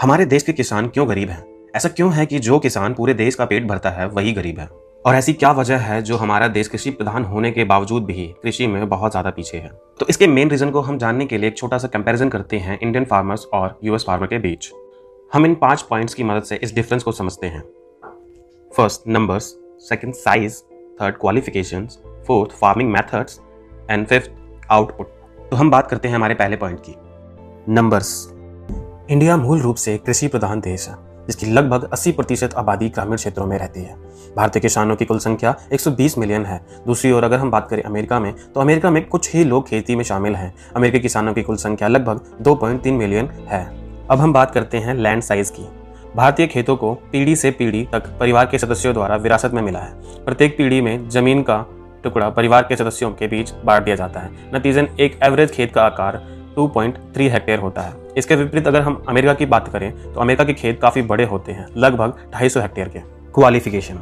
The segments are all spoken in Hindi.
हमारे देश के किसान क्यों गरीब हैं? ऐसा क्यों है कि जो किसान पूरे देश का पेट भरता है, वही गरीब है? और ऐसी क्या वजह है जो हमारा देश कृषि प्रधान होने के बावजूद भी कृषि में बहुत ज़्यादा पीछे है? तो इसके मेन रीज़न को हम जानने के लिए एक छोटा सा कंपैरिजन करते हैं इंडियन फार्मर्स और यूएस फार्मर के बीच। हम इन पाँच पॉइंट्स की मदद से इस डिफरेंस को समझते हैं। First numbers second size third qualification fourth farming methods and fifth output तो हम बात करते हैं हमारे पहले पॉइंट की। नंबर्स इंडिया मूल रूप से कृषि प्रधान देश है, जिसकी लगभग 80 प्रतिशत आबादी ग्रामीण क्षेत्रों में रहती है। भारतीय किसानों की कुल संख्या 120 मिलियन है। दूसरी ओर अगर हम बात करें अमेरिका में तो अमेरिका में कुछ ही लोग खेती में शामिल हैं। अमेरिकी किसानों की कुल संख्या लगभग 2.3 मिलियन है। अब हम बात करते हैं लैंड साइज़ की। भारतीय खेतों को पीढ़ी से पीढ़ी तक परिवार के सदस्यों द्वारा विरासत में मिला है। प्रत्येक पीढ़ी में ज़मीन का टुकड़ा परिवार के सदस्यों के बीच बांट दिया जाता है। नतीजन एक एवरेज खेत का आकार 2.3 हेक्टेयर होता है। इसके विपरीत अगर हम अमेरिका की बात करें तो अमेरिका के खेत काफ़ी बड़े होते हैं, लगभग 250 हेक्टेयर के क्वालिफिकेशन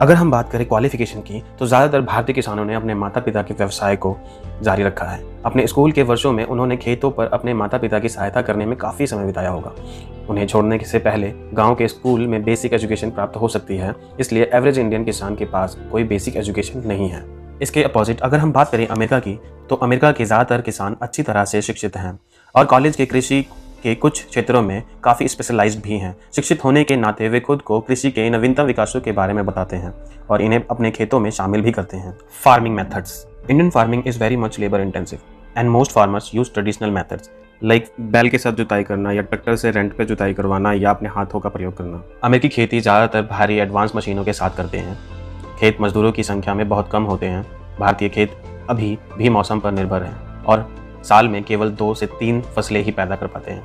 अगर हम बात करें क्वालिफिकेशन की तो ज़्यादातर भारतीय किसानों ने अपने माता पिता के व्यवसाय को जारी रखा है। अपने स्कूल के वर्षों में उन्होंने खेतों पर अपने माता पिता की सहायता करने में काफ़ी समय बिताया होगा। उन्हें छोड़ने से पहले गाँव के स्कूल में बेसिक एजुकेशन प्राप्त हो सकती है, इसलिए एवरेज इंडियन किसान के पास कोई बेसिक एजुकेशन नहीं है। इसके अपोजिट अगर हम बात करें अमेरिका की तो अमेरिका के ज़्यादातर किसान अच्छी तरह से शिक्षित हैं और कॉलेज के कृषि के कुछ क्षेत्रों में काफ़ी स्पेशलाइज्ड भी हैं। शिक्षित होने के नाते वे खुद को कृषि के नवीनतम विकासों के बारे में बताते हैं और इन्हें अपने खेतों में शामिल भी करते हैं। Farming methods Indian farming is very much labour intensive and most farmers use traditional methods like बैल के साथ जुताई करना या ट्रैक्टर से रेंट पे जुताई करवाना या अपने हाथों का प्रयोग करना। अमेरिकी खेती ज़्यादातर भारी एडवांस मशीनों के साथ करते हैं। खेत मजदूरों की संख्या में बहुत कम होते हैं। भारतीय खेत अभी भी मौसम पर निर्भर है और साल में केवल दो से तीन फ़सलें ही पैदा कर पाते हैं,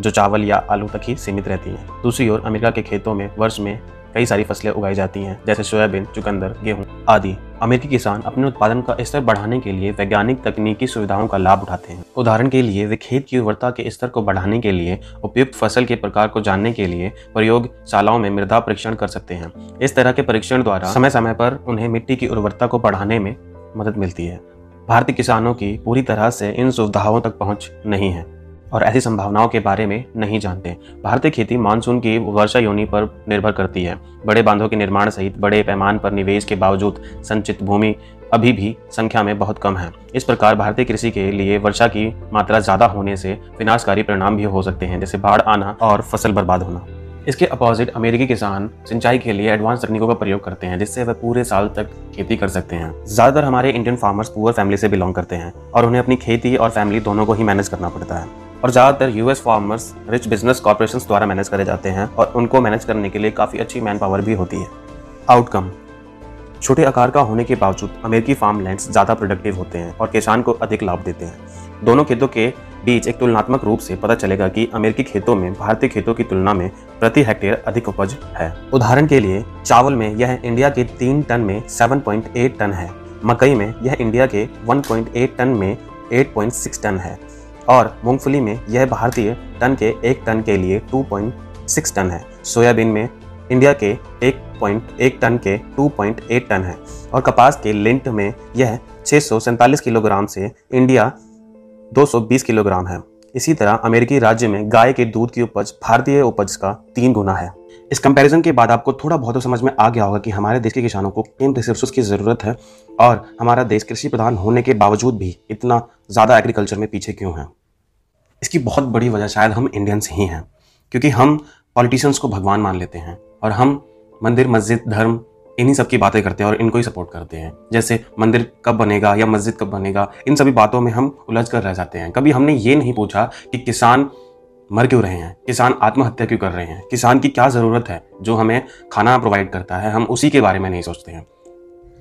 जो चावल या आलू तक ही सीमित रहती हैं। दूसरी ओर अमेरिका के खेतों में वर्ष में कई सारी फ़सलें उगाई जाती हैं, जैसे सोयाबीन, चुकंदर, गेहूँ आदि। अमेरिकी किसान अपने उत्पादन का स्तर बढ़ाने के लिए वैज्ञानिक तकनीकी सुविधाओं का लाभ उठाते हैं। उदाहरण के लिए, वे खेत की उर्वरता के स्तर को बढ़ाने के लिए उपयुक्त फ़सल के प्रकार को जानने के लिए प्रयोगशालाओं में मृदा परीक्षण कर सकते हैं। इस तरह के परीक्षण द्वारा समय समय पर उन्हें मिट्टी की उर्वरता को बढ़ाने में मदद मिलती है। भारतीय किसानों की पूरी तरह से इन सुविधाओं तक पहुँच नहीं है और ऐसी संभावनाओं के बारे में नहीं जानते। भारतीय खेती मानसून की वर्षा योनि पर निर्भर करती है। बड़े बांधों के निर्माण सहित बड़े पैमान पर निवेश के बावजूद संचित भूमि अभी भी संख्या में बहुत कम है। इस प्रकार भारतीय कृषि के लिए वर्षा की मात्रा ज़्यादा होने से विनाशकारी परिणाम भी हो सकते हैं, जैसे बाढ़ आना और फ़सल बर्बाद होना। इसके अपोजिट अमेरिकी किसान सिंचाई के लिए एडवांस तकनीकों का प्रयोग करते हैं, जिससे वह पूरे साल तक खेती कर सकते हैं। ज़्यादातर हमारे इंडियन फार्मर्स पुअर फैमिली से बिलोंग करते हैं और उन्हें अपनी खेती और फैमिली दोनों को ही मैनेज करना पड़ता है। और ज़्यादातर US farmers rich business corporation द्वारा मैनेज करे जाते हैं और उनको मैनेज करने के लिए काफ़ी अच्छी मैन पावर भी होती है। आउटकम छोटे आकार का होने के बावजूद अमेरिकी फार्म लैंड्स ज़्यादा प्रोडक्टिव होते हैं और किसान को अधिक लाभ देते हैं। दोनों खेतों के बीच एक तुलनात्मक रूप से पता चलेगा कि अमेरिकी खेतों में, भारतीय खेतों की तुलना में प्रति हेक्टेयर अधिक उपज है। उदाहरण के लिए, चावल में यह इंडिया के तीन टन में 7.8 टन है, मकई में यह इंडिया के 1.8 टन में 8.6 टन है और मूंगफली में यह भारतीय टन के एक टन के लिए 2.6 टन है। सोयाबीन में इंडिया के 1.1 टन के 2.8 टन है और कपास के लिंट में यह छः किलोग्राम से इंडिया 220 किलोग्राम है। इसी तरह अमेरिकी राज्य में गाय के दूध की उपज, भारतीय उपज का तीन गुना है। इस कंपैरिजन के बाद आपको थोड़ा बहुत तो समझ में आ गया होगा कि हमारे देश के किसानों को किन रिसोर्सेज की ज़रूरत है और हमारा देश कृषि प्रधान होने के बावजूद भी इतना ज़्यादा एग्रीकल्चर में पीछे क्यों है? इसकी बहुत बड़ी वजह शायद हम इंडियंस ही हैं, क्योंकि हम पॉलिटिशियंस को भगवान मान लेते हैं और हम मंदिर, मस्जिद, धर्म, इन्हीं सब की बातें करते हैं और इनको ही सपोर्ट करते हैं। जैसे मंदिर कब बनेगा या मस्जिद कब बनेगा, इन सभी बातों में हम उलझ कर रह जाते हैं। कभी हमने ये नहीं पूछा कि किसान मर क्यों रहे हैं, किसान आत्महत्या क्यों कर रहे हैं, किसान की क्या ज़रूरत है जो हमें खाना प्रोवाइड करता है, हम उसी के बारे में नहीं सोचते हैं।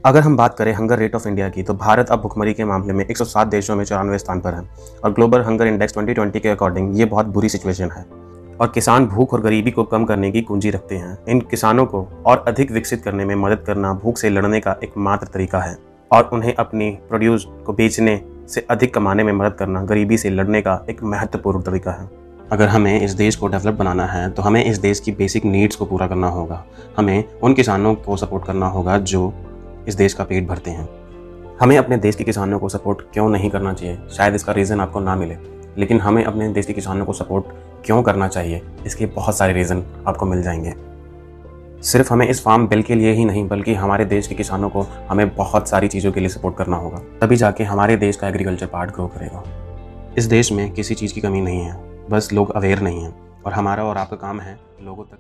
अगर हम बात करें हंगर रेट ऑफ़ इंडिया की तो भारत अब भुखमरी के मामले में 107 देशों में चौरानवे स्थान पर है और ग्लोबल हंगर इंडेक्स 2020 के अकॉर्डिंग ये बहुत बुरी सिचुएशन है। और किसान भूख और गरीबी को कम करने की कुंजी रखते हैं। इन किसानों को और अधिक विकसित करने में मदद करना भूख से लड़ने का एक मात्र तरीका है। और उन्हें अपनी प्रोड्यूस को बेचने से अधिक कमाने में मदद करना गरीबी से लड़ने का एक महत्वपूर्ण तरीका है। अगर हमें इस देश को डेवलप बनाना है तो हमें इस देश की बेसिक नीड्स को पूरा करना होगा। हमें उन किसानों को सपोर्ट करना होगा जो इस देश का पेट भरते हैं। हमें अपने देश के किसानों को सपोर्ट क्यों नहीं करना चाहिए? शायद इसका रीज़न आपको ना मिले। लेकिन हमें अपने देश के किसानों को सपोर्ट क्यों करना चाहिए? इसके बहुत सारे रीज़न आपको मिल जाएँगे। सिर्फ़ हमें इस फार्म बिल के लिए ही नहीं, बल्कि हमारे देश के किसानों को हमें बहुत सारी चीज़ों के लिए सपोर्ट करना होगा। तभी जाके हमारे देश का एग्रीकल्चर पार्ट ग्रो करेगा। इस देश में किसी चीज़ की कमी नहीं है। बस लोग अवेयर नहीं हैं और हमारा और आपका काम है लोगों तक